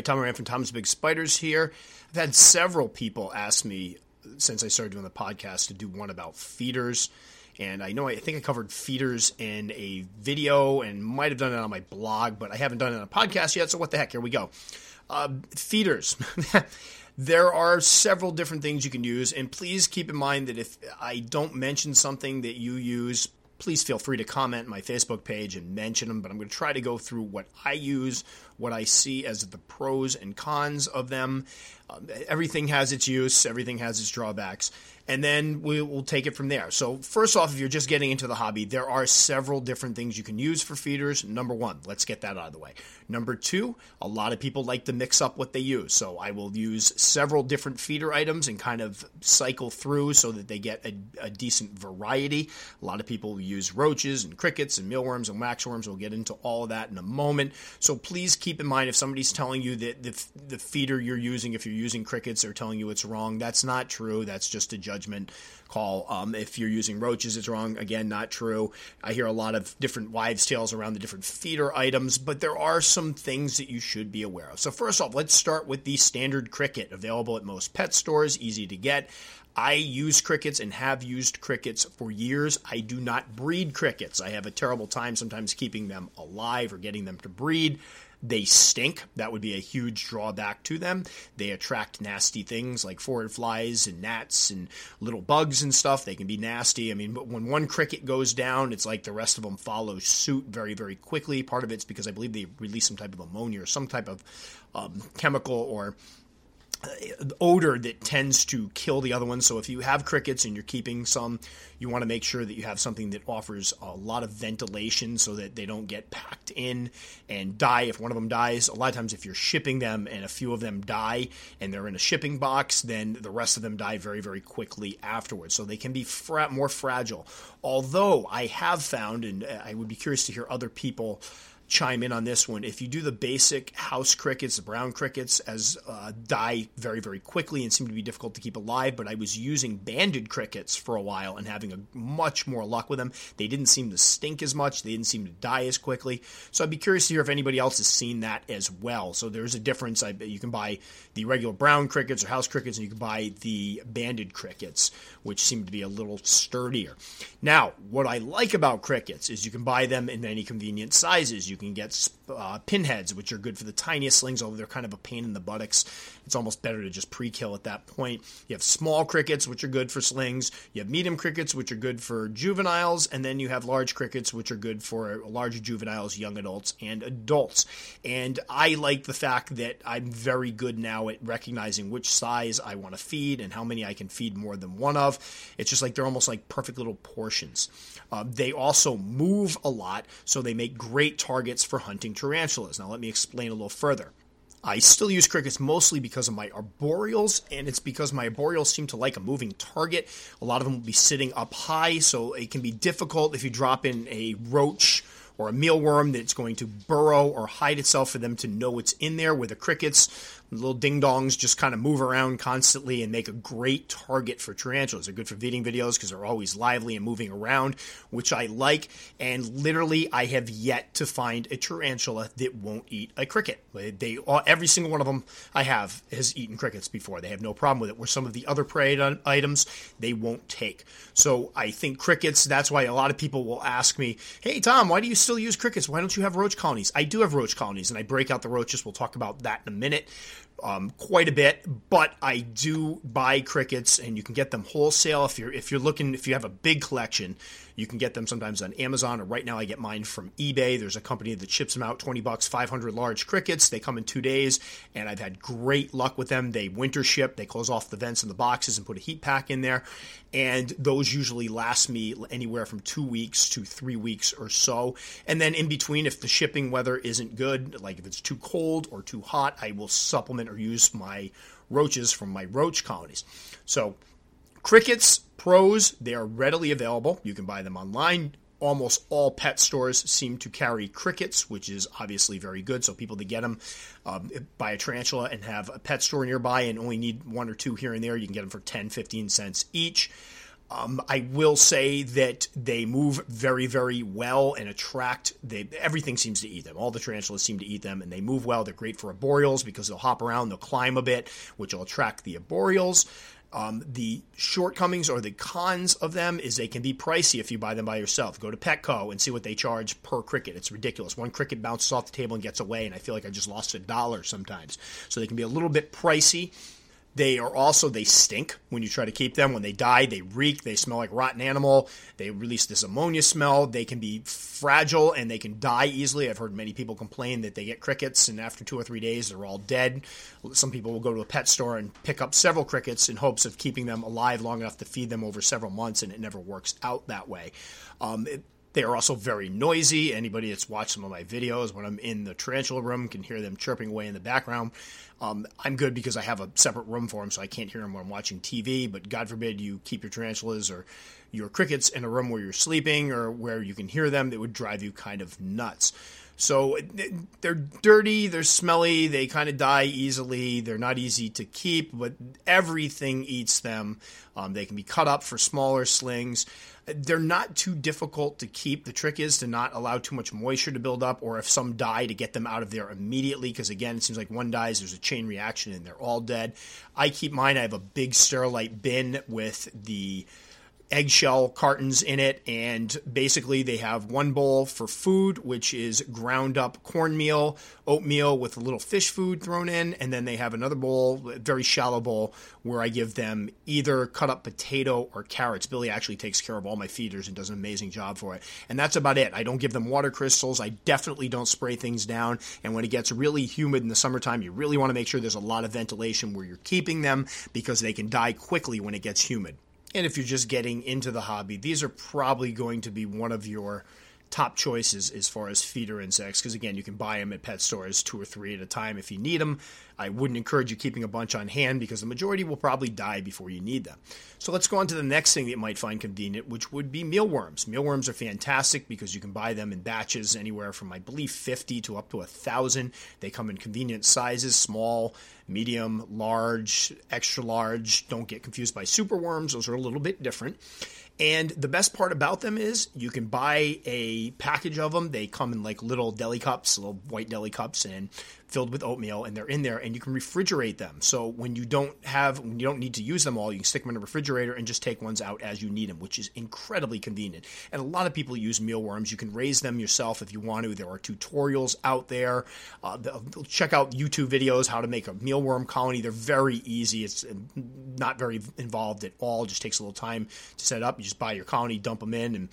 Hi, Tom Moran from Tom's Big Spiders here. I've had several people ask me since I started doing the podcast to do one about feeders. And I know I think I covered feeders in a video and might have done it on my blog, but I haven't done it on a podcast yet. So what the heck? Here we go. Uh, feeders. there are several different things you can use, and please keep in mind that if I don't mention something that you use, please feel free to comment my Facebook page and mention them. But I'm going to try to go through what I use, what I see as the pros and cons of them. Um, everything has its use, everything has its drawbacks and then we will take it from there. So, first off, if you're just getting into the hobby, there are several different things you can use for feeders. Number one, let's get that out of the way. Number two, a lot of people like to mix up what they use. So, I will use several different feeder items and kind of cycle through so that they get a, a decent variety. A lot of people use roaches and crickets and mealworms and waxworms. We'll get into all of that in a moment. So, please keep in mind if somebody's telling you that the, the feeder you're using, if you're using crickets, they're telling you it's wrong. That's not true. That's just a judgment call. Um, if you're using roaches, it's wrong. Again, not true. I hear a lot of different wives' tales around the different feeder items, but there are some things that you should be aware of. So, first off, let's start with the standard cricket available at most pet stores, easy to get. I use crickets and have used crickets for years. I do not breed crickets. I have a terrible time sometimes keeping them alive or getting them to breed. They stink. That would be a huge drawback to them. They attract nasty things like phorid flies and gnats and little bugs and stuff. They can be nasty. I mean, but when one cricket goes down, it's like the rest of them follow suit very, very quickly. Part of it's because I believe they release some type of ammonia or some type of um, chemical or odor that tends to kill the other ones. So if you have crickets and you're keeping some, you want to make sure that you have something that offers a lot of ventilation so that they don't get packed in and die if one of them dies. A lot of times if you're shipping them and a few of them die and they're in a shipping box, then the rest of them die very very quickly afterwards. So they can be fra- more fragile. Although I have found and uh, I would be curious to hear other people chime in on this one. If you do the basic house crickets, the brown crickets, as uh, die very, very quickly and seem to be difficult to keep alive, but I was using banded crickets for a while and having a much more luck with them. They didn't seem to stink as much, they didn't seem to die as quickly. So I'd be curious to hear if anybody else has seen that as well. So there's a difference. I, you can buy the regular brown crickets or house crickets, and you can buy the banded crickets, which seem to be a little sturdier. Now, what I like about crickets is you can buy them in many convenient sizes. You can get uh, pinheads, which are good for the tiniest slings, although they're kind of a pain in the buttocks. It's almost better to just pre kill at that point. You have small crickets, which are good for slings. You have medium crickets, which are good for juveniles. And then you have large crickets, which are good for large juveniles, young adults, and adults. And I like the fact that I'm very good now at recognizing which size I want to feed and how many I can feed more than one of. It's just like they're almost like perfect little portions. Uh, they also move a lot, so they make great targets for hunting tarantulas. Now, let me explain a little further. I still use crickets mostly because of my arboreals, and it's because my arboreals seem to like a moving target. A lot of them will be sitting up high, so it can be difficult if you drop in a roach or a mealworm that's going to burrow or hide itself for them to know it's in there. Where the crickets, little ding dongs just kind of move around constantly and make a great target for tarantulas. They're good for feeding videos because they're always lively and moving around, which I like. And literally, I have yet to find a tarantula that won't eat a cricket. They uh, every single one of them I have has eaten crickets before. They have no problem with it. Where some of the other prey items they won't take. So I think crickets. That's why a lot of people will ask me, "Hey Tom, why do you still use crickets? Why don't you have roach colonies?" I do have roach colonies, and I break out the roaches. We'll talk about that in a minute um, quite a bit, but I do buy crickets, and you can get them wholesale if you're if you're looking if you have a big collection. You can get them sometimes on Amazon, or right now I get mine from eBay. There's a company that ships them out, 20 bucks, 500 large crickets. They come in two days, and I've had great luck with them. They winter ship, they close off the vents in the boxes and put a heat pack in there, and those usually last me anywhere from two weeks to three weeks or so. And then in between, if the shipping weather isn't good, like if it's too cold or too hot, I will supplement or use my roaches from my roach colonies. So, crickets Pros, they are readily available. You can buy them online. Almost all pet stores seem to carry crickets, which is obviously very good. So people that get them um, buy a tarantula and have a pet store nearby and only need one or two here and there, you can get them for 10, 15 cents each. Um, I will say that they move very, very well and attract. They, everything seems to eat them. All the tarantulas seem to eat them, and they move well. They're great for arboreals because they'll hop around, they'll climb a bit, which will attract the arboreals. Um, the shortcomings or the cons of them is they can be pricey if you buy them by yourself. Go to Petco and see what they charge per cricket. It's ridiculous. One cricket bounces off the table and gets away, and I feel like I just lost a dollar sometimes. So they can be a little bit pricey. They are also they stink when you try to keep them. When they die, they reek. They smell like rotten animal. They release this ammonia smell. They can be fragile and they can die easily. I've heard many people complain that they get crickets and after two or three days they're all dead. Some people will go to a pet store and pick up several crickets in hopes of keeping them alive long enough to feed them over several months, and it never works out that way. Um, it, they are also very noisy. Anybody that's watched some of my videos when I'm in the tarantula room can hear them chirping away in the background. Um, I'm good because I have a separate room for them, so I can't hear them when I'm watching TV. But God forbid you keep your tarantulas or your crickets in a room where you're sleeping or where you can hear them, that would drive you kind of nuts. So they're dirty, they're smelly, they kind of die easily, they're not easy to keep, but everything eats them. Um, they can be cut up for smaller slings. They're not too difficult to keep. The trick is to not allow too much moisture to build up, or if some die, to get them out of there immediately. Because again, it seems like one dies, there's a chain reaction, and they're all dead. I keep mine. I have a big sterilite bin with the eggshell cartons in it, and basically they have one bowl for food, which is ground up cornmeal, oatmeal with a little fish food thrown in, and then they have another bowl, very shallow bowl, where I give them either cut up potato or carrots. Billy actually takes care of all my feeders and does an amazing job for it. And that's about it. I don't give them water crystals. I definitely don't spray things down. And when it gets really humid in the summertime, you really want to make sure there's a lot of ventilation where you're keeping them because they can die quickly when it gets humid. And if you're just getting into the hobby, these are probably going to be one of your top choices as far as feeder insects because again you can buy them at pet stores two or three at a time if you need them i wouldn't encourage you keeping a bunch on hand because the majority will probably die before you need them. So let's go on to the next thing that you might find convenient which would be mealworms. Mealworms are fantastic because you can buy them in batches anywhere from i believe 50 to up to a thousand. They come in convenient sizes small medium large extra large don't get confused by superworms those are a little bit different and the best part about them is you can buy a package of them. They come in like little deli cups, little white deli cups, and filled with oatmeal, and they're in there, and you can refrigerate them. So when you don't have, when you don't need to use them all, you can stick them in a refrigerator and just take ones out as you need them, which is incredibly convenient. And a lot of people use mealworms. You can raise them yourself if you want to. There are tutorials out there. Uh, check out YouTube videos how to make a mealworm colony. They're very easy. It's not very involved at all. It just takes a little time to set up. You just buy your colony, dump them in, and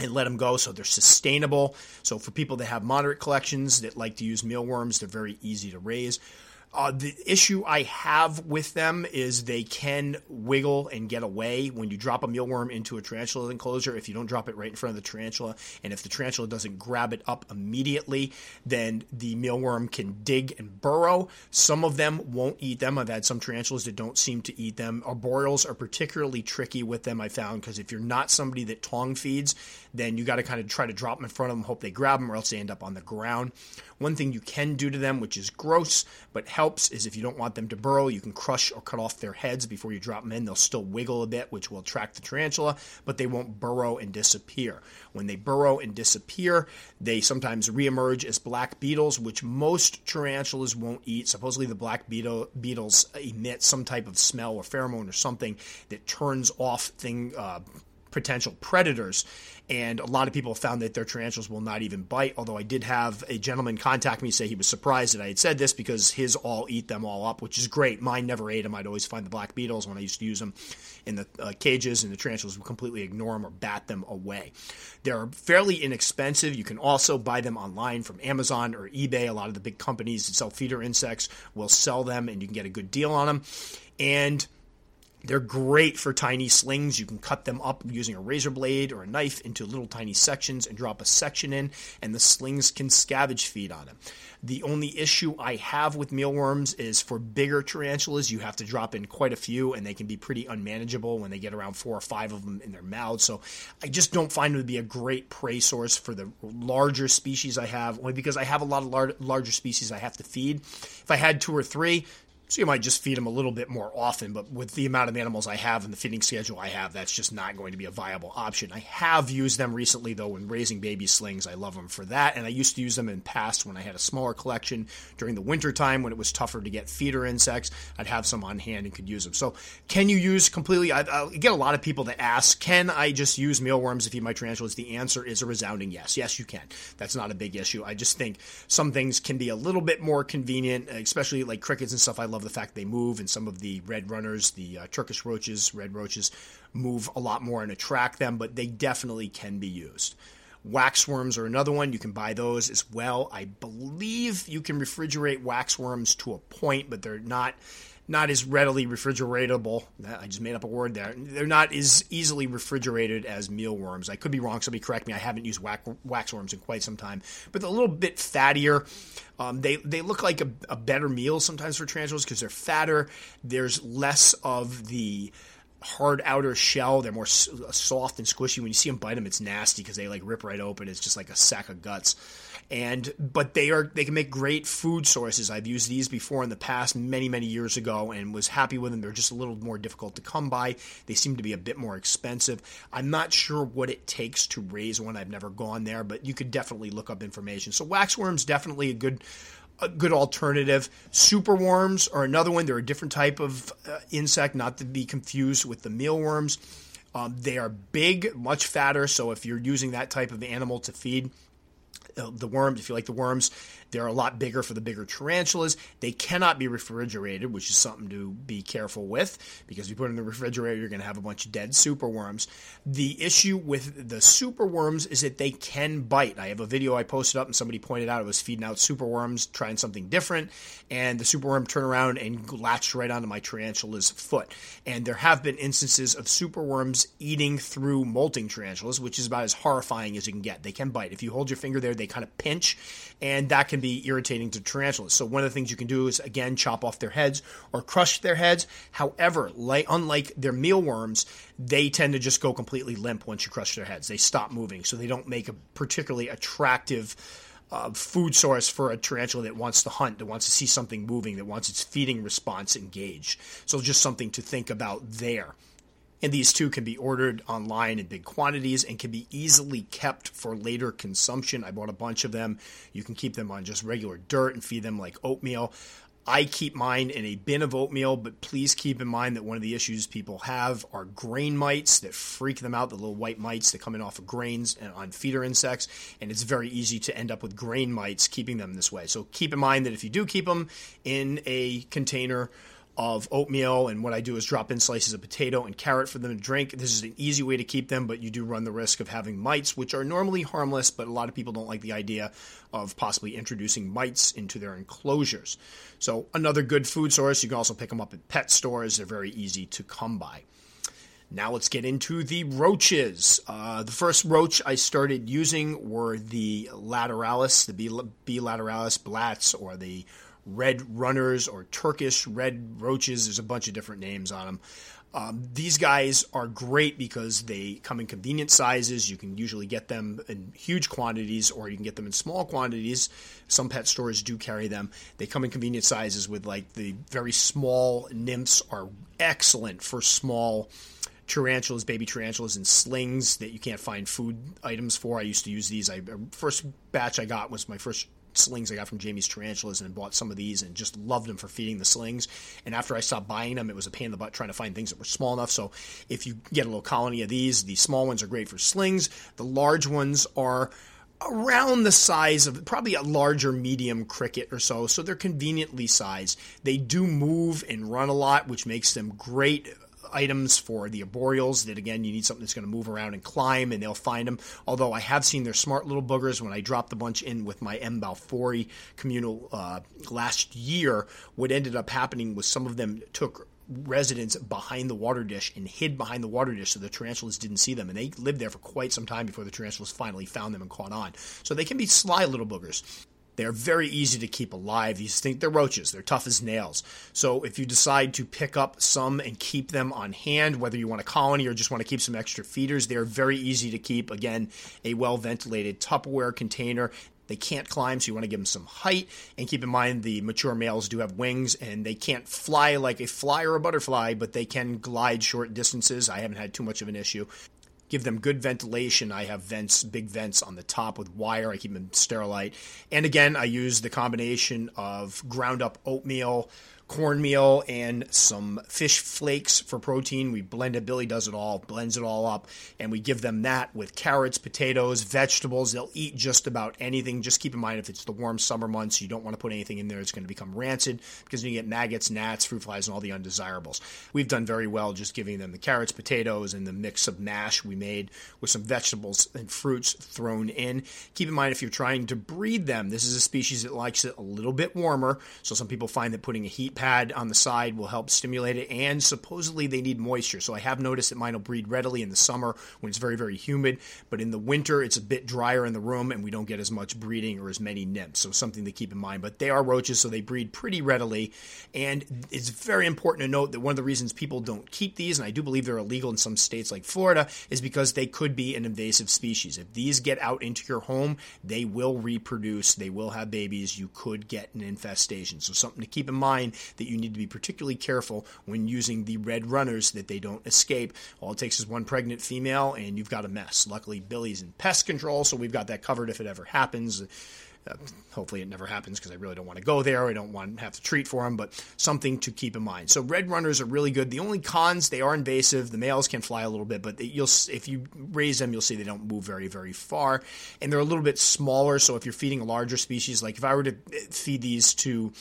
and let them go so they're sustainable. So for people that have moderate collections that like to use mealworms, they're very easy to raise. Uh, the issue I have with them is they can wiggle and get away when you drop a mealworm into a tarantula enclosure. If you don't drop it right in front of the tarantula, and if the tarantula doesn't grab it up immediately, then the mealworm can dig and burrow. Some of them won't eat them. I've had some tarantulas that don't seem to eat them. Arboreals are particularly tricky with them, I found, because if you're not somebody that tong feeds, then you got to kind of try to drop them in front of them, hope they grab them, or else they end up on the ground. One thing you can do to them, which is gross but helps, is if you don't want them to burrow, you can crush or cut off their heads before you drop them in. They'll still wiggle a bit, which will attract the tarantula, but they won't burrow and disappear. When they burrow and disappear, they sometimes reemerge as black beetles, which most tarantulas won't eat. Supposedly, the black beetle, beetles emit some type of smell or pheromone or something that turns off thing. Uh, potential predators. And a lot of people found that their tarantulas will not even bite. Although I did have a gentleman contact me say he was surprised that I had said this because his all eat them all up, which is great. Mine never ate them. I'd always find the black beetles when I used to use them in the uh, cages, and the tarantulas would completely ignore them or bat them away. They're fairly inexpensive. You can also buy them online from Amazon or eBay. A lot of the big companies that sell feeder insects will sell them, and you can get a good deal on them. And they're great for tiny slings. You can cut them up using a razor blade or a knife into little tiny sections and drop a section in, and the slings can scavenge feed on them. The only issue I have with mealworms is for bigger tarantulas, you have to drop in quite a few, and they can be pretty unmanageable when they get around four or five of them in their mouths. So I just don't find them to be a great prey source for the larger species I have, only because I have a lot of lar- larger species I have to feed. If I had two or three, So you might just feed them a little bit more often, but with the amount of animals I have and the feeding schedule I have, that's just not going to be a viable option. I have used them recently though when raising baby slings. I love them for that, and I used to use them in past when I had a smaller collection during the winter time when it was tougher to get feeder insects. I'd have some on hand and could use them. So can you use completely? I, I get a lot of people that ask, can I just use mealworms to feed my tarantulas? The answer is a resounding yes. Yes, you can. That's not a big issue. I just think some things can be a little bit more convenient, especially like crickets and stuff. I love love the fact they move, and some of the red runners, the uh, Turkish roaches, red roaches, move a lot more and attract them, but they definitely can be used. Waxworms are another one. You can buy those as well. I believe you can refrigerate waxworms to a point, but they're not not as readily refrigeratable. I just made up a word there. They're not as easily refrigerated as mealworms. I could be wrong. Somebody correct me. I haven't used wax, waxworms in quite some time, but they're a little bit fattier. Um, they they look like a, a better meal sometimes for tarantulas because they're fatter. There's less of the hard outer shell. They're more soft and squishy. When you see them bite them, it's nasty because they like rip right open. It's just like a sack of guts and but they are they can make great food sources. I've used these before in the past, many many years ago, and was happy with them. They're just a little more difficult to come by. They seem to be a bit more expensive. I'm not sure what it takes to raise one. I've never gone there, but you could definitely look up information. So waxworms definitely a good a good alternative. Superworms are another one. They're a different type of uh, insect, not to be confused with the mealworms. Um, they are big, much fatter. So if you're using that type of animal to feed, Uh, the worms, if you like the worms, they're a lot bigger for the bigger tarantulas. They cannot be refrigerated, which is something to be careful with because if you put it in the refrigerator, you're going to have a bunch of dead superworms. The issue with the superworms is that they can bite. I have a video I posted up and somebody pointed out it was feeding out superworms, trying something different, and the superworm turned around and latched right onto my tarantula's foot. And there have been instances of superworms eating through molting tarantulas, which is about as horrifying as you can get. They can bite. If you hold your finger there, they kind of pinch, and that can be irritating to tarantulas. So one of the things you can do is again chop off their heads or crush their heads. However, like unlike their mealworms, they tend to just go completely limp once you crush their heads. They stop moving, so they don't make a particularly attractive uh, food source for a tarantula that wants to hunt, that wants to see something moving, that wants its feeding response engaged. So just something to think about there. And these two can be ordered online in big quantities and can be easily kept for later consumption. I bought a bunch of them. You can keep them on just regular dirt and feed them like oatmeal. I keep mine in a bin of oatmeal, but please keep in mind that one of the issues people have are grain mites that freak them out, the little white mites that come in off of grains and on feeder insects, and it's very easy to end up with grain mites keeping them this way. So keep in mind that if you do keep them in a container, of oatmeal, and what I do is drop in slices of potato and carrot for them to drink. This is an easy way to keep them, but you do run the risk of having mites, which are normally harmless, but a lot of people don't like the idea of possibly introducing mites into their enclosures. So, another good food source. You can also pick them up at pet stores, they're very easy to come by. Now let's get into the roaches. Uh, the first roach I started using were the lateralis, the B, B lateralis blats, or the red runners or Turkish red roaches. There's a bunch of different names on them. Um, these guys are great because they come in convenient sizes. You can usually get them in huge quantities or you can get them in small quantities. Some pet stores do carry them. They come in convenient sizes with like the very small nymphs are excellent for small tarantulas, baby tarantulas in slings that you can't find food items for. I used to use these. I first batch I got was my first slings I got from Jamie's Tarantulas and bought some of these and just loved them for feeding the slings. And after I stopped buying them, it was a pain in the butt trying to find things that were small enough. So if you get a little colony of these, the small ones are great for slings. The large ones are around the size of probably a larger medium cricket or so. So they're conveniently sized. They do move and run a lot, which makes them great items for the arboreals that again you need something that's going to move around and climb and they'll find them although i have seen their smart little boogers when i dropped a bunch in with my m balfouri communal uh, last year what ended up happening was some of them took residents behind the water dish and hid behind the water dish so the tarantulas didn't see them. And they lived there for quite some time before the tarantulas finally found them and caught on. So they can be sly little boogers. They're very easy to keep alive. These things, they're roaches. They're tough as nails. So if you decide to pick up some and keep them on hand, whether you want a colony or just want to keep some extra feeders, they're very easy to keep. Again, a well ventilated Tupperware container They can't climb, so you want to give them some height. And keep in mind, the mature males do have wings, and they can't fly like a fly or a butterfly, but they can glide short distances. I haven't had too much of an issue give them good ventilation. I have vents, big vents on the top with wire. I keep them sterilite. And again, I use the combination of ground up oatmeal, cornmeal and some fish flakes for protein. We blend it. Billy does it all, blends it all up, and we give them that with carrots, potatoes, vegetables. They'll eat just about anything. Just keep in mind if it's the warm summer months, you don't want to put anything in there. It's going to become rancid because you get maggots, gnats, fruit flies, and all the undesirables. We've done very well just giving them the carrots, potatoes, and the mix of mash we made with some vegetables and fruits thrown in. Keep in mind if you're trying to breed them, this is a species that likes it a little bit warmer. So some people find that putting a heat pad on the side will help stimulate it, and supposedly they need moisture. So I have noticed that mine will breed readily in the summer when it's very, very humid, but in the winter it's a bit drier in the room and we don't get as much breeding or as many nymphs. So something to keep in mind. But they are roaches, so they breed pretty readily, and it's very important to note that one of the reasons people don't keep these, and I do believe they're illegal in some states like Florida, is because they could be an invasive species. If these get out into your home, they will reproduce, they will have babies, you could get an infestation. So something to keep in mind that you need to be particularly careful when using the red runners that they don't escape. All it takes is one pregnant female, and you've got a mess. Luckily, Billy's in pest control, so we've got that covered if it ever happens. Uh, hopefully, it never happens because I really don't want to go there. I don't want to have to treat for them, but something to keep in mind. So, red runners are really good. The only cons, they are invasive. The males can fly a little bit, but you'll if you raise them, you'll see they don't move very, very far, and they're a little bit smaller. So, if you're feeding a larger species, like if I were to feed these to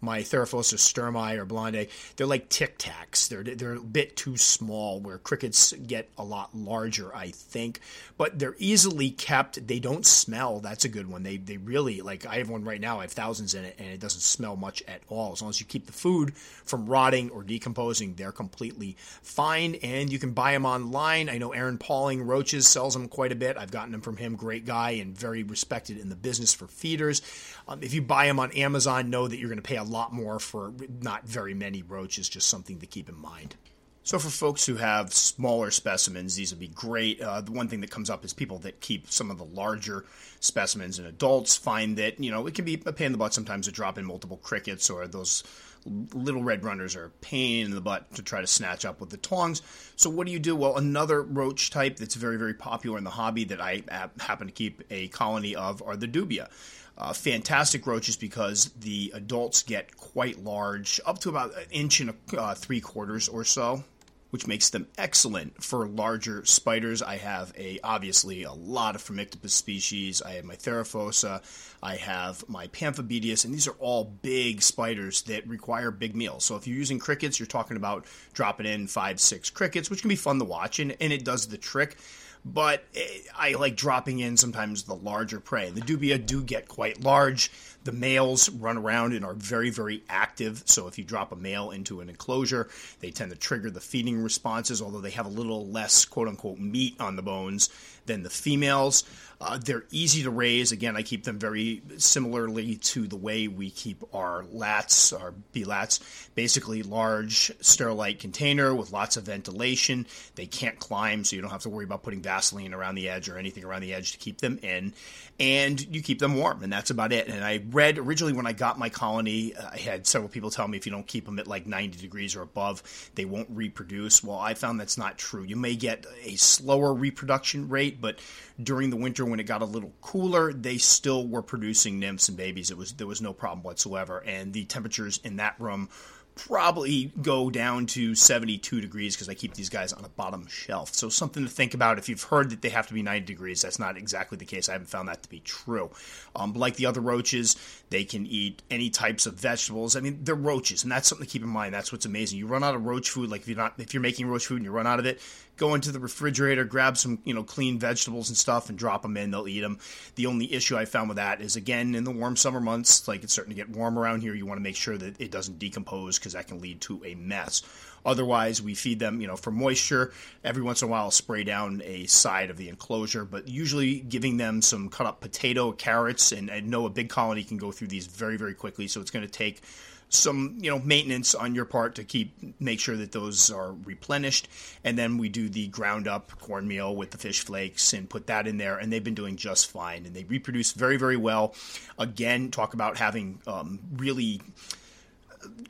my Theraphosa stirmi or blonde, they're like tic tacs. They're they're a bit too small. Where crickets get a lot larger, I think. But they're easily kept. They don't smell. That's a good one. They they really like. I have one right now. I have thousands in it, and it doesn't smell much at all. As long as you keep the food from rotting or decomposing, they're completely fine. And you can buy them online. I know Aaron Pauling Roaches sells them quite a bit. I've gotten them from him. Great guy and very respected in the business for feeders. Um, if you buy them on Amazon, know that you're going to pay a lot more for not very many roaches, just something to keep in mind. So, for folks who have smaller specimens, these would be great. Uh, the one thing that comes up is people that keep some of the larger specimens, and adults find that you know it can be a pain in the butt sometimes to drop in multiple crickets or those little red runners are a pain in the butt to try to snatch up with the tongs. So what do you do? Well, another roach type that's very very popular in the hobby that I happen to keep a colony of are the dubia. Uh, fantastic roaches because the adults get quite large, up to about an inch and a, uh, three quarters or so, which makes them excellent for larger spiders. I have a obviously a lot of Phormictopus species. I have my Theraphosa, I have my Pamphobeteus, and these are all big spiders that require big meals. So if you're using crickets, you're talking about dropping in five, six crickets, which can be fun to watch, and, and it does the trick but eh, I like dropping in sometimes the larger prey. The dubia do get quite large. The males run around and are very, very active. So if you drop a male into an enclosure, they tend to trigger the feeding responses, although they have a little less quote unquote meat on the bones than the females. Uh, they're easy to raise. Again, I keep them very similarly to the way we keep our lats, our B lats, basically large sterilite container with lots of ventilation. They can't climb, so you don't have to worry about putting Vaseline around the edge or anything around the edge to keep them in. And you keep them warm, and that's about it. And I read originally when I got my colony, uh, I had several people tell me if you don't keep them at like 90 degrees or above, they won't reproduce. Well, I found that's not true. You may get a slower reproduction rate, but during the winter when it got a little cooler, they still were producing nymphs and babies. It was there was no problem whatsoever, and the temperatures in that room probably go down to 72 degrees because I keep these guys on a bottom shelf. So something to think about. If you've heard that they have to be 90 degrees, that's not exactly the case. I haven't found that to be true. Um, like the other roaches, they can eat any types of vegetables. I mean, they're roaches, and that's something to keep in mind. That's what's amazing. You run out of roach food, like if you're not if you're making roach food and you run out of it, go into the refrigerator, grab some you know clean vegetables and stuff, and drop them in. They'll eat them. The only issue I found with that is again in the warm summer months, like it's starting to get warm around here. You want to make sure that it doesn't decompose because that can lead to a mess. Otherwise, we feed them, you know, for moisture. Every once in a while, I'll spray down a side of the enclosure, but usually giving them some cut up potato, carrots, and I know a big colony can go through these very, very quickly. So it's going to take some you know maintenance on your part to keep make sure that those are replenished and then we do the ground up cornmeal with the fish flakes and put that in there and they've been doing just fine and they reproduce very very well again talk about having um, really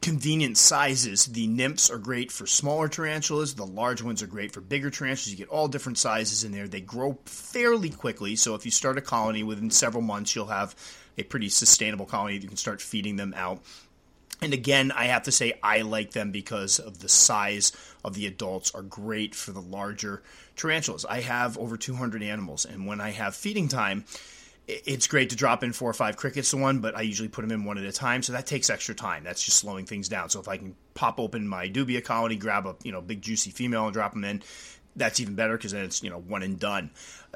convenient sizes. The nymphs are great for smaller tarantulas. The large ones are great for bigger tarantulas. You get all different sizes in there. They grow fairly quickly. So if you start a colony within several months, you'll have a pretty sustainable colony. You can start feeding them out. And again, I have to say I like them because of the size of the adults are great for the larger tarantulas. I have over 200 animals, and when I have feeding time, it's great to drop in four or five crickets to one, but I usually put them in one at a time, so that takes extra time. That's just slowing things down. So if I can pop open my dubia colony, grab a you know big juicy female and drop them in, that's even better because then it's you know one and done.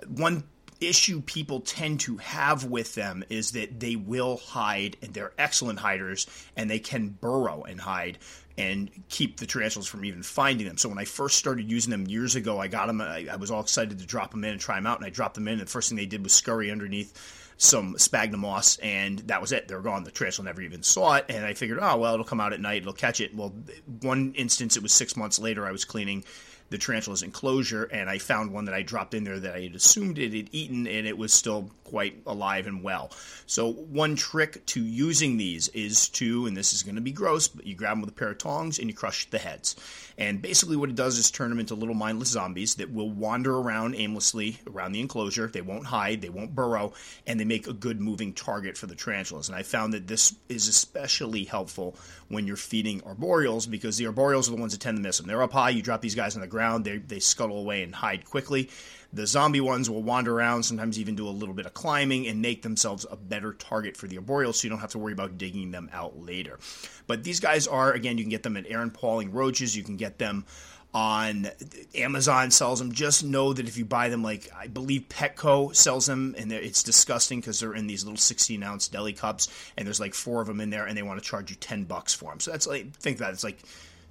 One issue people tend to have with them is that they will hide and they're excellent hiders and they can burrow and hide and keep the tarantulas from even finding them. So when I first started using them years ago, I got them. I, I was all excited to drop them in and try them out, and I dropped them in. And the first thing they did was scurry underneath some sphagnum moss, and that was it. They were gone. The tarantula never even saw it, and I figured, oh well, it'll come out at night, it'll catch it. Well, one instance, it was six months later. I was cleaning the tarantula's enclosure, and I found one that I dropped in there that I had assumed it had eaten, and it was still quite alive and well. So, one trick to using these is to, and this is going to be gross, but you grab them with a pair of tongs and you crush the heads. And basically, what it does is turn them into little mindless zombies that will wander around aimlessly around the enclosure. They won't hide, they won't burrow, and they make a good moving target for the tarantulas. And I found that this is especially helpful when you're feeding arboreals because the arboreals are the ones that tend to miss them. They're up high, you drop these guys on the ground, they, they scuttle away and hide quickly. The zombie ones will wander around, sometimes even do a little bit of climbing, and make themselves a better target for the arboreal so you don't have to worry about digging them out later. But these guys are, again, you can get them at Aaron Pauling Roaches, you can get them on Amazon sells them. Just know that if you buy them, like I believe Petco sells them, and it's disgusting because they're in these little 16 ounce deli cups, and there's like four of them in there, and they want to charge you 10 bucks for them. So that's like think that it's like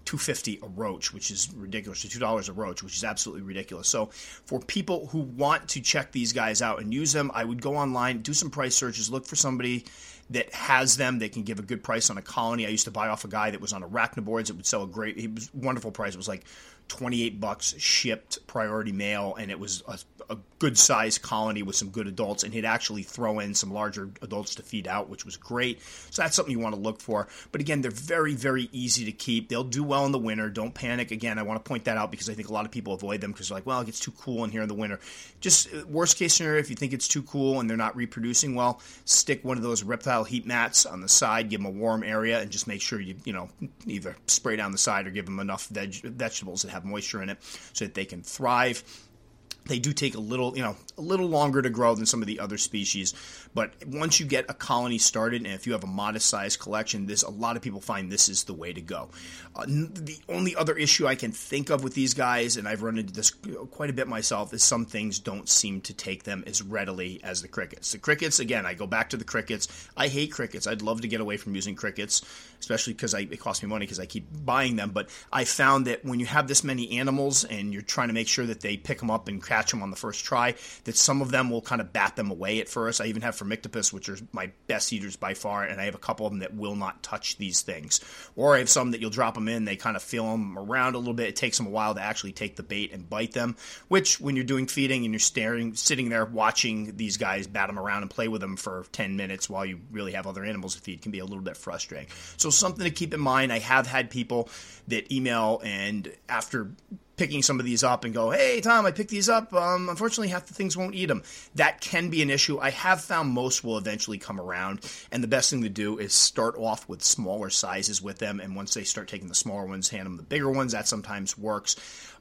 250 a roach, which is ridiculous, to $2 a roach, which is absolutely ridiculous. So for people who want to check these guys out and use them, I would go online, do some price searches, look for somebody that has them that can give a good price on a colony. I used to buy off a guy that was on arachnoboards. It would sell a great, it was wonderful price. It was like 28 bucks shipped priority mail and it was a, a good sized colony with some good adults and he'd actually throw in some larger adults to feed out which was great. So that's something you want to look for. But again they're very very easy to keep. They'll do well in the winter. Don't panic. Again i want to point that out because i think a lot of people avoid them because they're like well it gets too cool in here in the winter. Just uh, worst case scenario if you think it's too cool and they're not reproducing well stick one of those reptile heat mats on the side give them a warm area and just make sure you you know either spray down the side or give them enough veg- vegetables that have have moisture in it so that they can thrive. They do take a little, you know, a little longer to grow than some of the other species, but once you get a colony started, and if you have a modest sized collection, this a lot of people find this is the way to go. Uh, the only other issue I can think of with these guys, and I've run into this quite a bit myself, is some things don't seem to take them as readily as the crickets. The crickets, again, I go back to the crickets. I hate crickets. I'd love to get away from using crickets, especially because it costs me money because I keep buying them. But I found that when you have this many animals and you're trying to make sure that they pick them up and catch catch them on the first try, that some of them will kind of bat them away at first. I even have Phormictopus, which are my best eaters by far, and I have a couple of them that will not touch these things. Or I have some that you'll drop them in, they kind of feel them around a little bit. It takes them a while to actually take the bait and bite them, which when you're doing feeding and you're staring, sitting there watching these guys bat them around and play with them for 10 minutes while you really have other animals to feed can be a little bit frustrating. So something to keep in mind. I have had people that email and after picking some of these up and go, hey, Tom, I picked these up. Um, unfortunately, half the things won't eat them. That can be an issue. I have found most will eventually come around. And the best thing to do is start off with smaller sizes with them. And once they start taking the smaller ones, hand them the bigger ones. That sometimes works.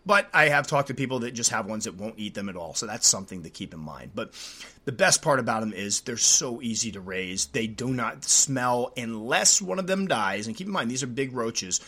But I have talked to people that just have ones that won't eat them at all. So that's something to keep in mind. But the best part about them is they're so easy to raise. They do not smell unless one of them dies. And keep in mind, these are big roaches.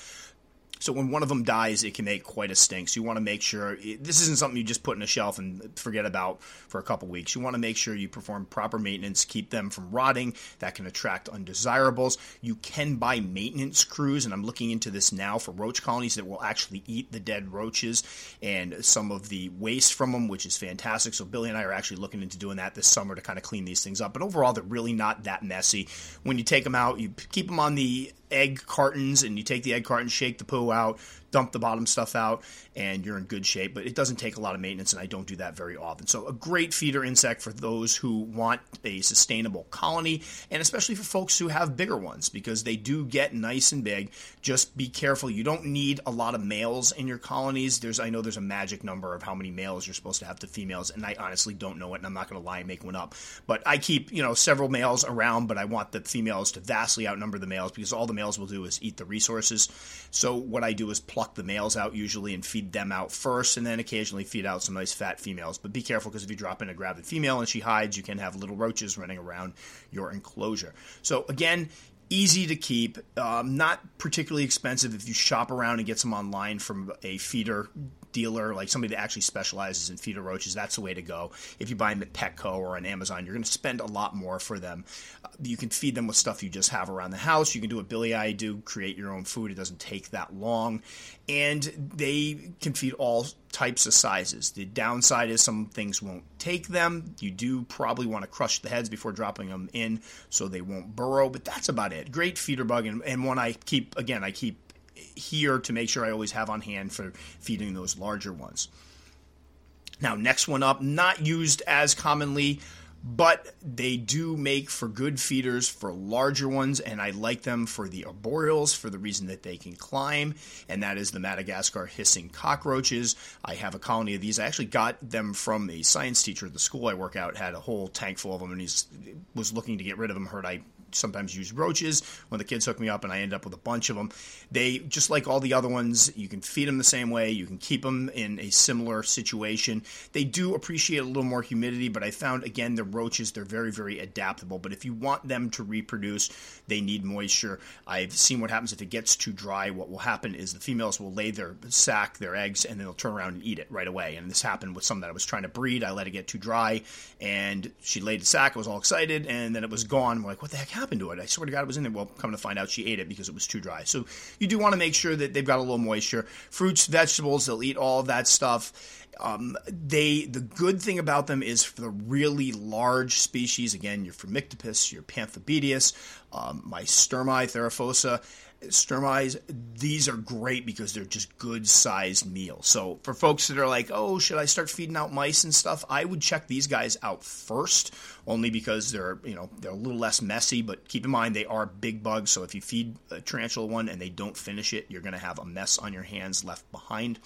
So when one of them dies, it can make quite a stink. So you want to make sure this isn't something you just put in a shelf and forget about for a couple weeks. You want to make sure you perform proper maintenance, keep them from rotting. That can attract undesirables. You can buy maintenance crews, and I'm looking into this now for roach colonies that will actually eat the dead roaches and some of the waste from them, which is fantastic. So Billy and I are actually looking into doing that this summer to kind of clean these things up. But overall, they're really not that messy. When you take them out, you keep them on the egg cartons and you take the egg carton, shake the poo out, dump the bottom stuff out, and you're in good shape. But it doesn't take a lot of maintenance, and I don't do that very often. So, a great feeder insect for those who want a sustainable colony, and especially for folks who have bigger ones because they do get nice and big. Just be careful. You don't need a lot of males in your colonies. There's, I know there's a magic number of how many males you're supposed to have to females, and I honestly don't know it, and I'm not going to lie and make one up. But I keep, you know, several males around, but I want the females to vastly outnumber the males because all the males will do is eat the resources. So what I do is pluck the males out usually and feed them out first, and then occasionally feed out some nice fat females. But be careful because if you drop in a gravid female and she hides, you can have little roaches running around your enclosure. So again, easy to keep, um, not particularly expensive if you shop around and get some online from a feeder dealer, like somebody that actually specializes in feeder roaches, that's the way to go. If you buy them at Petco or on Amazon, you're going to spend a lot more for them. Uh, you can feed them with stuff you just have around the house. You can do what Billy I do, create your own food. It doesn't take that long. And they can feed all types of sizes. The downside is some things won't take them. You do probably want to crush the heads before dropping them in so they won't burrow, but that's about it. Great feeder bug and, and one I keep, again, I keep here to make sure I always have on hand for feeding those larger ones. Now, next one up, not used as commonly, but they do make for good feeders for larger ones, and I like them for the arboreals for the reason that they can climb, and that is the Madagascar hissing cockroaches. I have a colony of these. I actually got them from a science teacher at the school I work out, had a whole tank full of them, and he was looking to get rid of them. Heard I sometimes use roaches when the kids hook me up and I end up with a bunch of them. They, just like all the other ones, you can feed them the same way. You can keep them in a similar situation. They do appreciate a little more humidity, but I found, again, the roaches, they're very, very adaptable. But if you want them to reproduce, they need moisture. I've seen what happens if it gets too dry. What will happen is the females will lay their sack, their eggs, and then they'll turn around and eat it right away. And this happened with some that I was trying to breed. I let it get too dry, and she laid the sack. I was all excited, and then it was gone. We're like, what the heck to it? I swear to God, it was in there. Well, come to find out, she ate it because it was too dry. So you do want to make sure that they've got a little moisture. Fruits, vegetables, they'll eat all of that stuff. Um, they the good thing about them is for the really large species. Again, your Phormictopus, your Pamphobeteus, um, my Theraphosa Stirmis, these are great because they're just good sized meals. So for folks that are like, oh, should I start feeding out mice and stuff? I would check these guys out first, only because they're you know they're a little less messy. But keep in mind they are big bugs, so if you feed a tarantula one and they don't finish it, you're going to have a mess on your hands left behind.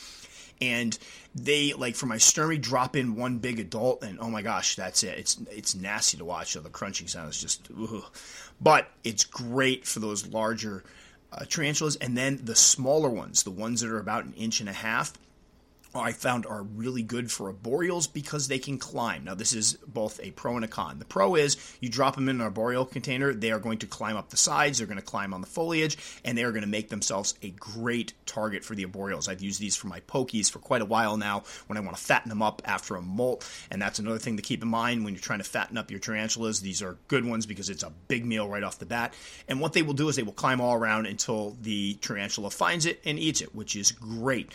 And they like for my Stirmi drop in one big adult, and oh my gosh, that's it. It's it's nasty to watch. So the crunching sound is just, ugh. but it's great for those larger Uh, tarantulas, and then the smaller ones, the ones that are about an inch and a half. I found are really good for arboreals because they can climb. Now, this is both a pro and a con. The pro is you drop them in an arboreal container, they are going to climb up the sides, they're going to climb on the foliage, and they are going to make themselves a great target for the arboreals. I've used these for my pokies for quite a while now when I want to fatten them up after a molt, and that's another thing to keep in mind when you're trying to fatten up your tarantulas. These are good ones because it's a big meal right off the bat. And what they will do is they will climb all around until the tarantula finds it and eats it, which is great.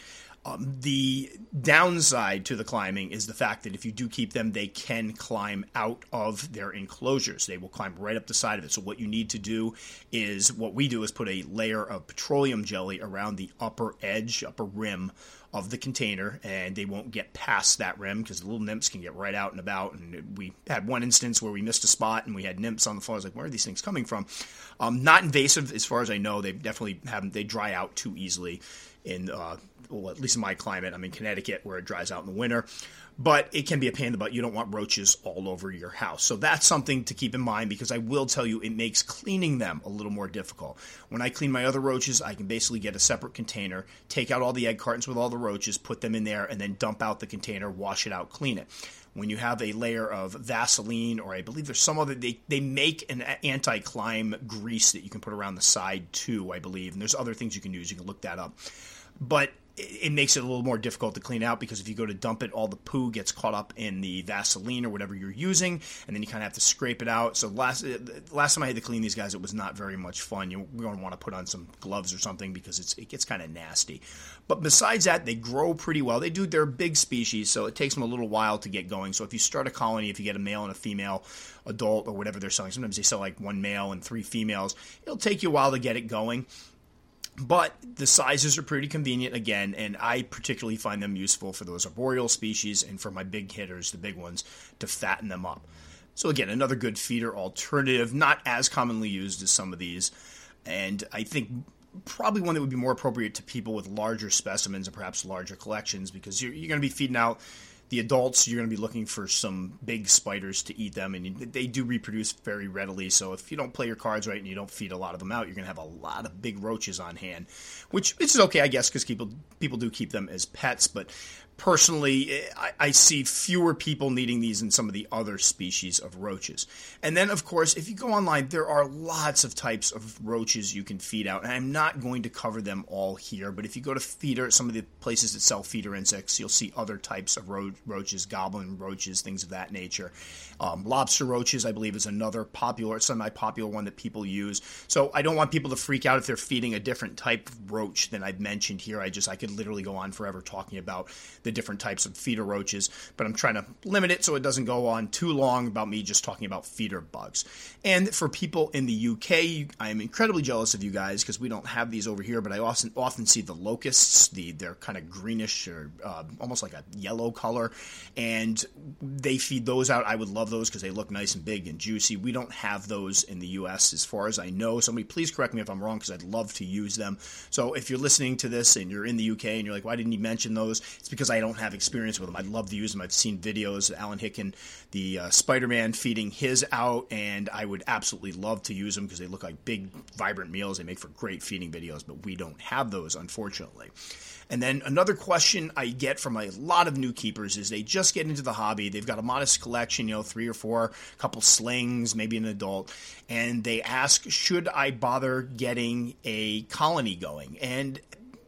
Um, the downside to the climbing is the fact that if you do keep them, they can climb out of their enclosures. They will climb right up the side of it. So what you need to do is what we do is put a layer of petroleum jelly around the upper edge, upper rim of the container, and they won't get past that rim because the little nymphs can get right out and about. And we had one instance where we missed a spot and we had nymphs on the floor. I was like, where are these things coming from? Um, not invasive, as far as I know. They definitely haven't. They dry out too easily in uh, well, at least in my climate. I'm in Connecticut where it dries out in the winter, but it can be a pain in the butt. You don't want roaches all over your house. So that's something to keep in mind because I will tell you it makes cleaning them a little more difficult. When I clean my other roaches, I can basically get a separate container, take out all the egg cartons with all the roaches, put them in there, and then dump out the container, wash it out, clean it when you have a layer of Vaseline, or I believe there's some other, they, they make an anti climb grease that you can put around the side too, I believe. And there's other things you can use. You can look that up. But it makes it a little more difficult to clean out because if you go to dump it, all the poo gets caught up in the Vaseline or whatever you're using, and then you kind of have to scrape it out. So last uh, last time I had to clean these guys, it was not very much fun. You're going to want to put on some gloves or something because it's, it gets kind of nasty. But besides that, they grow pretty well. They do. They're a big species, so it takes them a little while to get going. So if you start a colony, if you get a male and a female adult or whatever they're selling, sometimes they sell like one male and three females. It'll take you a while to get it going but the sizes are pretty convenient again, and I particularly find them useful for those arboreal species and for my big hitters, the big ones, to fatten them up. So again, another good feeder alternative, not as commonly used as some of these, and I think probably one that would be more appropriate to people with larger specimens and perhaps larger collections because you're, you're going to be feeding out the adults, you're going to be looking for some big spiders to eat them, and they do reproduce very readily. So if you don't play your cards right and you don't feed a lot of them out, you're going to have a lot of big roaches on hand, which is okay, I guess, because people people do keep them as pets. But personally, I, I, see fewer people needing these than some of the other species of roaches. And then, of course, if you go online, there are lots of types of roaches you can feed out. And I'm not going to cover them all here, but if you go to feeder, some of the places that sell feeder insects, you'll see other types of ro- roaches, goblin roaches, things of that nature. Um, lobster roaches, I believe, is another popular, semi popular one that people use. So I don't want people to freak out if they're feeding a different type of roach than I've mentioned here. I just, I could literally go on forever talking about the the different types of feeder roaches, but I'm trying to limit it so it doesn't go on too long about me just talking about feeder bugs. And for people in the UK, I am incredibly jealous of you guys because we don't have these over here, but I often often see the locusts. The they're kind of greenish or uh, almost like a yellow color, and they feed those out. I would love those because they look nice and big and juicy. We don't have those in the US as far as I know. Somebody please correct me if I'm wrong because I'd love to use them. So if you're listening to this and you're in the UK and you're like, why didn't you mention those? It's because I I don't have experience with them. I'd love to use them. I've seen videos, of Alan Hicken, the uh, Spider Man, feeding his out, and I would absolutely love to use them because they look like big, vibrant meals. They make for great feeding videos, but we don't have those, unfortunately. And then another question I get from a lot of new keepers is they just get into the hobby. They've got a modest collection, you know, three or four, couple slings, maybe an adult, and they ask, should I bother getting a colony going? And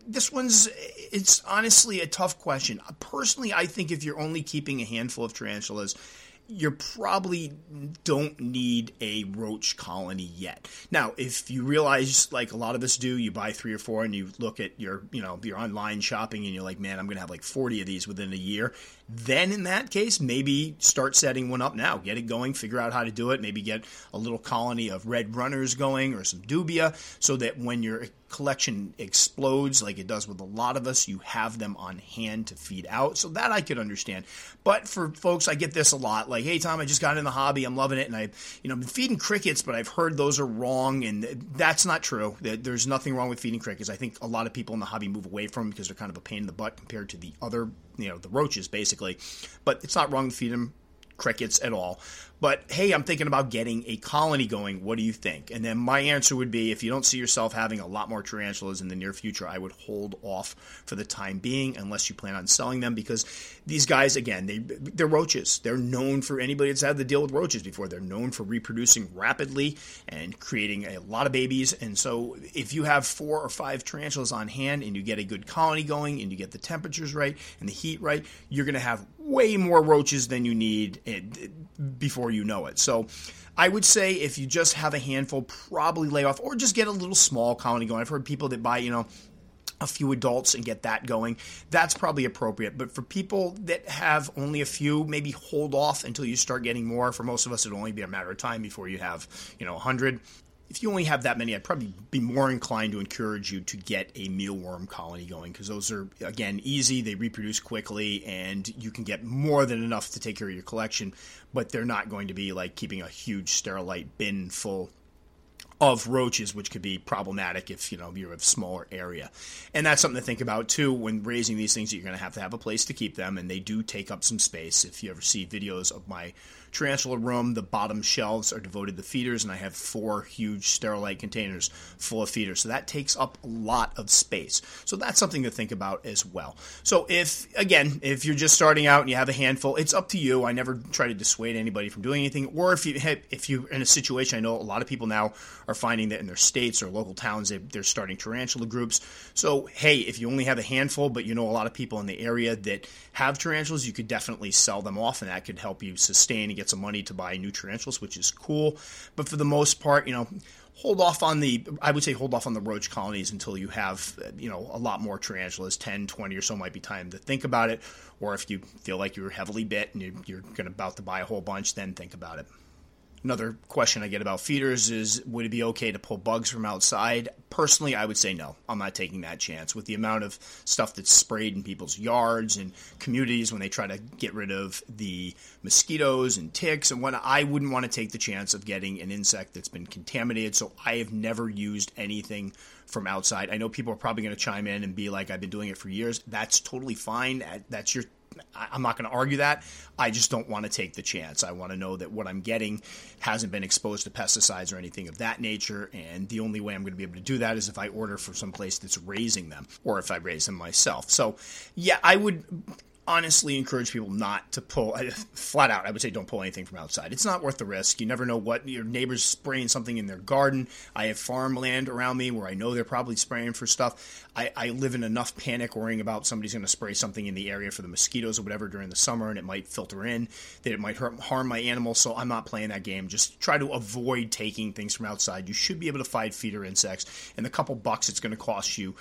this one's it's honestly a tough question. Personally, I think if you're only keeping a handful of tarantulas, you probably don't need a roach colony yet. Now, if you realize, like a lot of us do, you buy three or four and you look at your, you know, your online shopping and you're like, man, I'm going to have like 40 of these within a year. Then in that case, maybe start setting one up now. Get it going, figure out how to do it. Maybe get a little colony of red runners going or some dubia so that when your collection explodes like it does with a lot of us, you have them on hand to feed out. So that I could understand. But for folks, I get this a lot like, hey, Tom, I just got in the hobby. I'm loving it. And I've, you know, been feeding crickets, but I've heard those are wrong. And that's not true. There's nothing wrong with feeding crickets. I think a lot of people in the hobby move away from because they're kind of a pain in the butt compared to the other you know the roaches basically. But it's not wrong to feed them crickets at all. But hey, I'm thinking about getting a colony going. What do you think? And then my answer would be if you don't see yourself having a lot more tarantulas in the near future, I would hold off for the time being unless you plan on selling them because these guys, again, they, they're roaches. They're known for anybody that's had to deal with roaches before. They're known for reproducing rapidly and creating a lot of babies. And so if you have four or five tarantulas on hand and you get a good colony going and you get the temperatures right and the heat right, you're going to have way more roaches than you need eh, before you know it. So I would say if you just have a handful, probably lay off or just get a little small colony going. I've heard people that buy, you know, a few adults and get that going. That's probably appropriate. But for people that have only a few, maybe hold off until you start getting more. For most of us, it'll only be a matter of time before you have, you know, 100 if you only have that many, I'd probably be more inclined to encourage you to get a mealworm colony going because those are, again, easy. They reproduce quickly and you can get more than enough to take care of your collection, but they're not going to be like keeping a huge sterilite bin full of roaches, which could be problematic if you know you're a smaller area. And that's something to think about too when raising these things. You're going to have to have a place to keep them, and they do take up some space. If you ever see videos of my tarantula room, the bottom shelves are devoted to feeders, and I have four huge sterilite containers full of feeders. So that takes up a lot of space. So that's something to think about as well. So if again, if you're just starting out and you have a handful, it's up to you. I never try to dissuade anybody from doing anything. Or if you if you're in a situation, I know a lot of people now are finding that in their states or local towns they, they're starting tarantula groups. So hey, if you only have a handful, but you know a lot of people in the area that have tarantulas, you could definitely sell them off, and that could help you sustain and get some money to buy new tarantulas, which is cool. But for the most part, you know hold off on the i would say hold off on the roach colonies until you have you know a lot more tarantulas 10 20 or so might be time to think about it or if you feel like you're heavily bit and you're, going to about to buy a whole bunch then think about it Another question I get about feeders is would it be okay to pull bugs from outside? Personally, I would say no. I'm not taking that chance. With the amount of stuff that's sprayed in people's yards and communities when they try to get rid of the mosquitoes and ticks and what I wouldn't want to take the chance of getting an insect that's been contaminated. So I have never used anything from outside. I know people are probably going to chime in and be like, I've been doing it for years. That's totally fine. That's your I'm not going to argue that. I just don't want to take the chance. I want to know that what I'm getting hasn't been exposed to pesticides or anything of that nature. And the only way I'm going to be able to do that is if I order from some place that's raising them or if I raise them myself. So, yeah, I would honestly encourage people not to pull flat out. I would say don't pull anything from outside. It's not worth the risk. You never know what your neighbor's spraying something in their garden. I have farmland around me where I know they're probably spraying for stuff. I, I live in enough panic worrying about somebody's going to spray something in the area for the mosquitoes or whatever during the summer and it might filter in that it might hurt, harm my animals. So I'm not playing that game. Just try to avoid taking things from outside. You should be able to fight feeder insects and the couple bucks it's going to cost you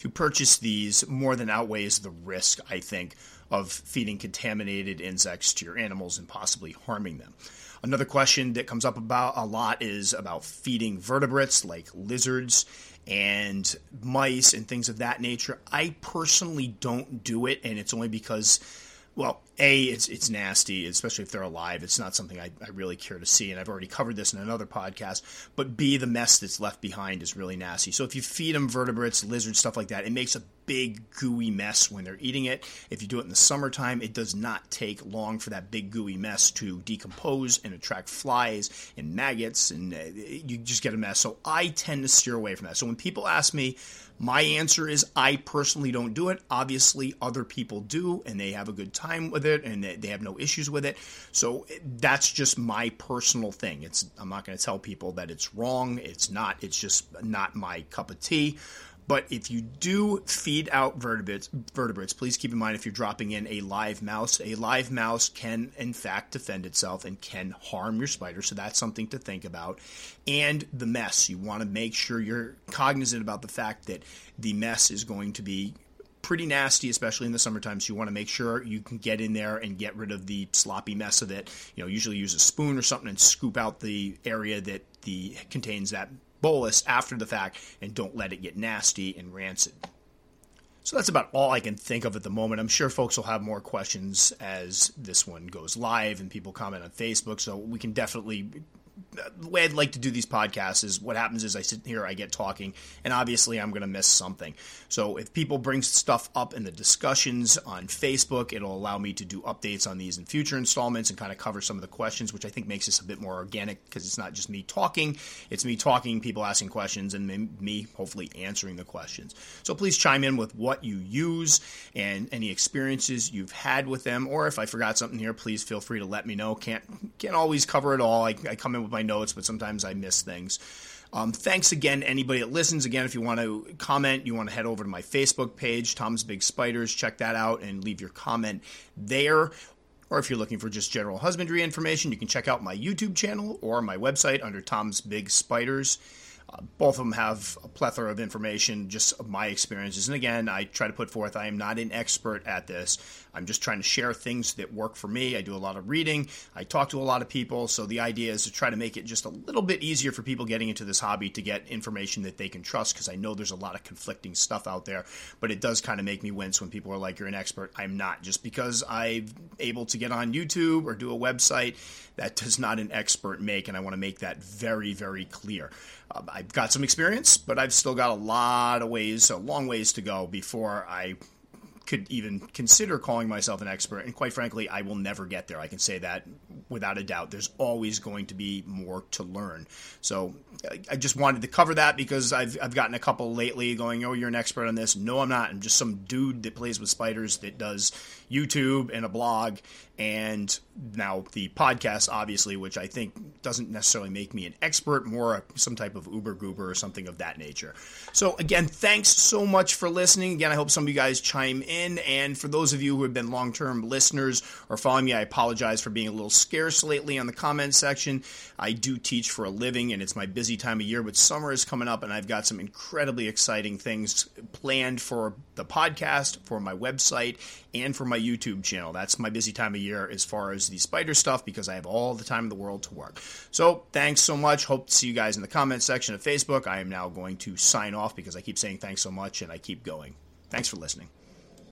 to purchase these more than outweighs the risk, I think, of feeding contaminated insects to your animals and possibly harming them. Another question that comes up about a lot is about feeding vertebrates like lizards and mice and things of that nature. I personally don't do it, and it's only because well, a it's it's nasty, especially if they're alive. It's not something I, I really care to see, and I've already covered this in another podcast. But b the mess that's left behind is really nasty. So if you feed them vertebrates, lizards, stuff like that, it makes a big gooey mess when they're eating it. If you do it in the summertime, it does not take long for that big gooey mess to decompose and attract flies and maggots, and uh, you just get a mess. So I tend to steer away from that. So when people ask me my answer is I personally don't do it. Obviously, other people do, and they have a good time with it, and they have no issues with it. So that's just my personal thing. It's I'm not going to tell people that it's wrong. It's not. It's just not my cup of tea. But if you do feed out vertebrates, vertebrates, please keep in mind if you're dropping in a live mouse, a live mouse can in fact defend itself and can harm your spider. So that's something to think about. And the mess, you want to make sure you're cognizant about the fact that the mess is going to be pretty nasty, especially in the summertime. So you want to make sure you can get in there and get rid of the sloppy mess of it. You know, usually use a spoon or something and scoop out the area that the contains that bolus after the fact and don't let it get nasty and rancid. So that's about all I can think of at the moment. I'm sure folks will have more questions as this one goes live and people comment on Facebook. So we can definitely the way I'd like to do these podcasts is what happens is I sit here, I get talking, and obviously I'm going to miss something. So if people bring stuff up in the discussions on Facebook, it'll allow me to do updates on these in future installments and kind of cover some of the questions, which I think makes this a bit more organic because it's not just me talking, it's me talking, people asking questions, and me hopefully answering the questions. So please chime in with what you use and any experiences you've had with them, or if I forgot something here, please feel free to let me know. Can't can't always cover it all. I, I come in with my notes, but sometimes I miss things. Um, thanks again, anybody that listens. Again, if you want to comment, you want to head over to my Facebook page, Tom's Big Spiders. Check that out and leave your comment there. Or if you're looking for just general husbandry information, you can check out my YouTube channel or my website under Tom's Big Spiders. Uh, both of them have a plethora of information, just my experiences. And again, I try to put forth I am not an expert at this. I'm just trying to share things that work for me. I do a lot of reading, I talk to a lot of people. So the idea is to try to make it just a little bit easier for people getting into this hobby to get information that they can trust because I know there's a lot of conflicting stuff out there. But it does kind of make me wince when people are like, You're an expert. I'm not. Just because I'm able to get on YouTube or do a website, that does not an expert make. And I want to make that very, very clear. Um, I've got some experience, but I've still got a lot of ways, a long ways to go before I could even consider calling myself an expert. And quite frankly, I will never get there. I can say that without a doubt. There's always going to be more to learn. So I just wanted to cover that because I've, I've gotten a couple lately going, oh, you're an expert on this. No, I'm not. I'm just some dude that plays with spiders that does YouTube and a blog and now the podcast, obviously, which I think doesn't necessarily make me an expert, more some type of uber goober or something of that nature. So, again, thanks so much for listening. Again, I hope some of you guys chime in. And for those of you who have been long term listeners or following me, I apologize for being a little scarce lately on the comment section. I do teach for a living, and it's my busy time of year, but summer is coming up, and I've got some incredibly exciting things planned for the podcast, for my website, and for my YouTube channel. That's my busy time of year as far as the spider stuff because I have all the time in the world to work. So thanks so much. Hope to see you guys in the comment section of Facebook. I am now going to sign off because I keep saying thanks so much and I keep going. Thanks for listening.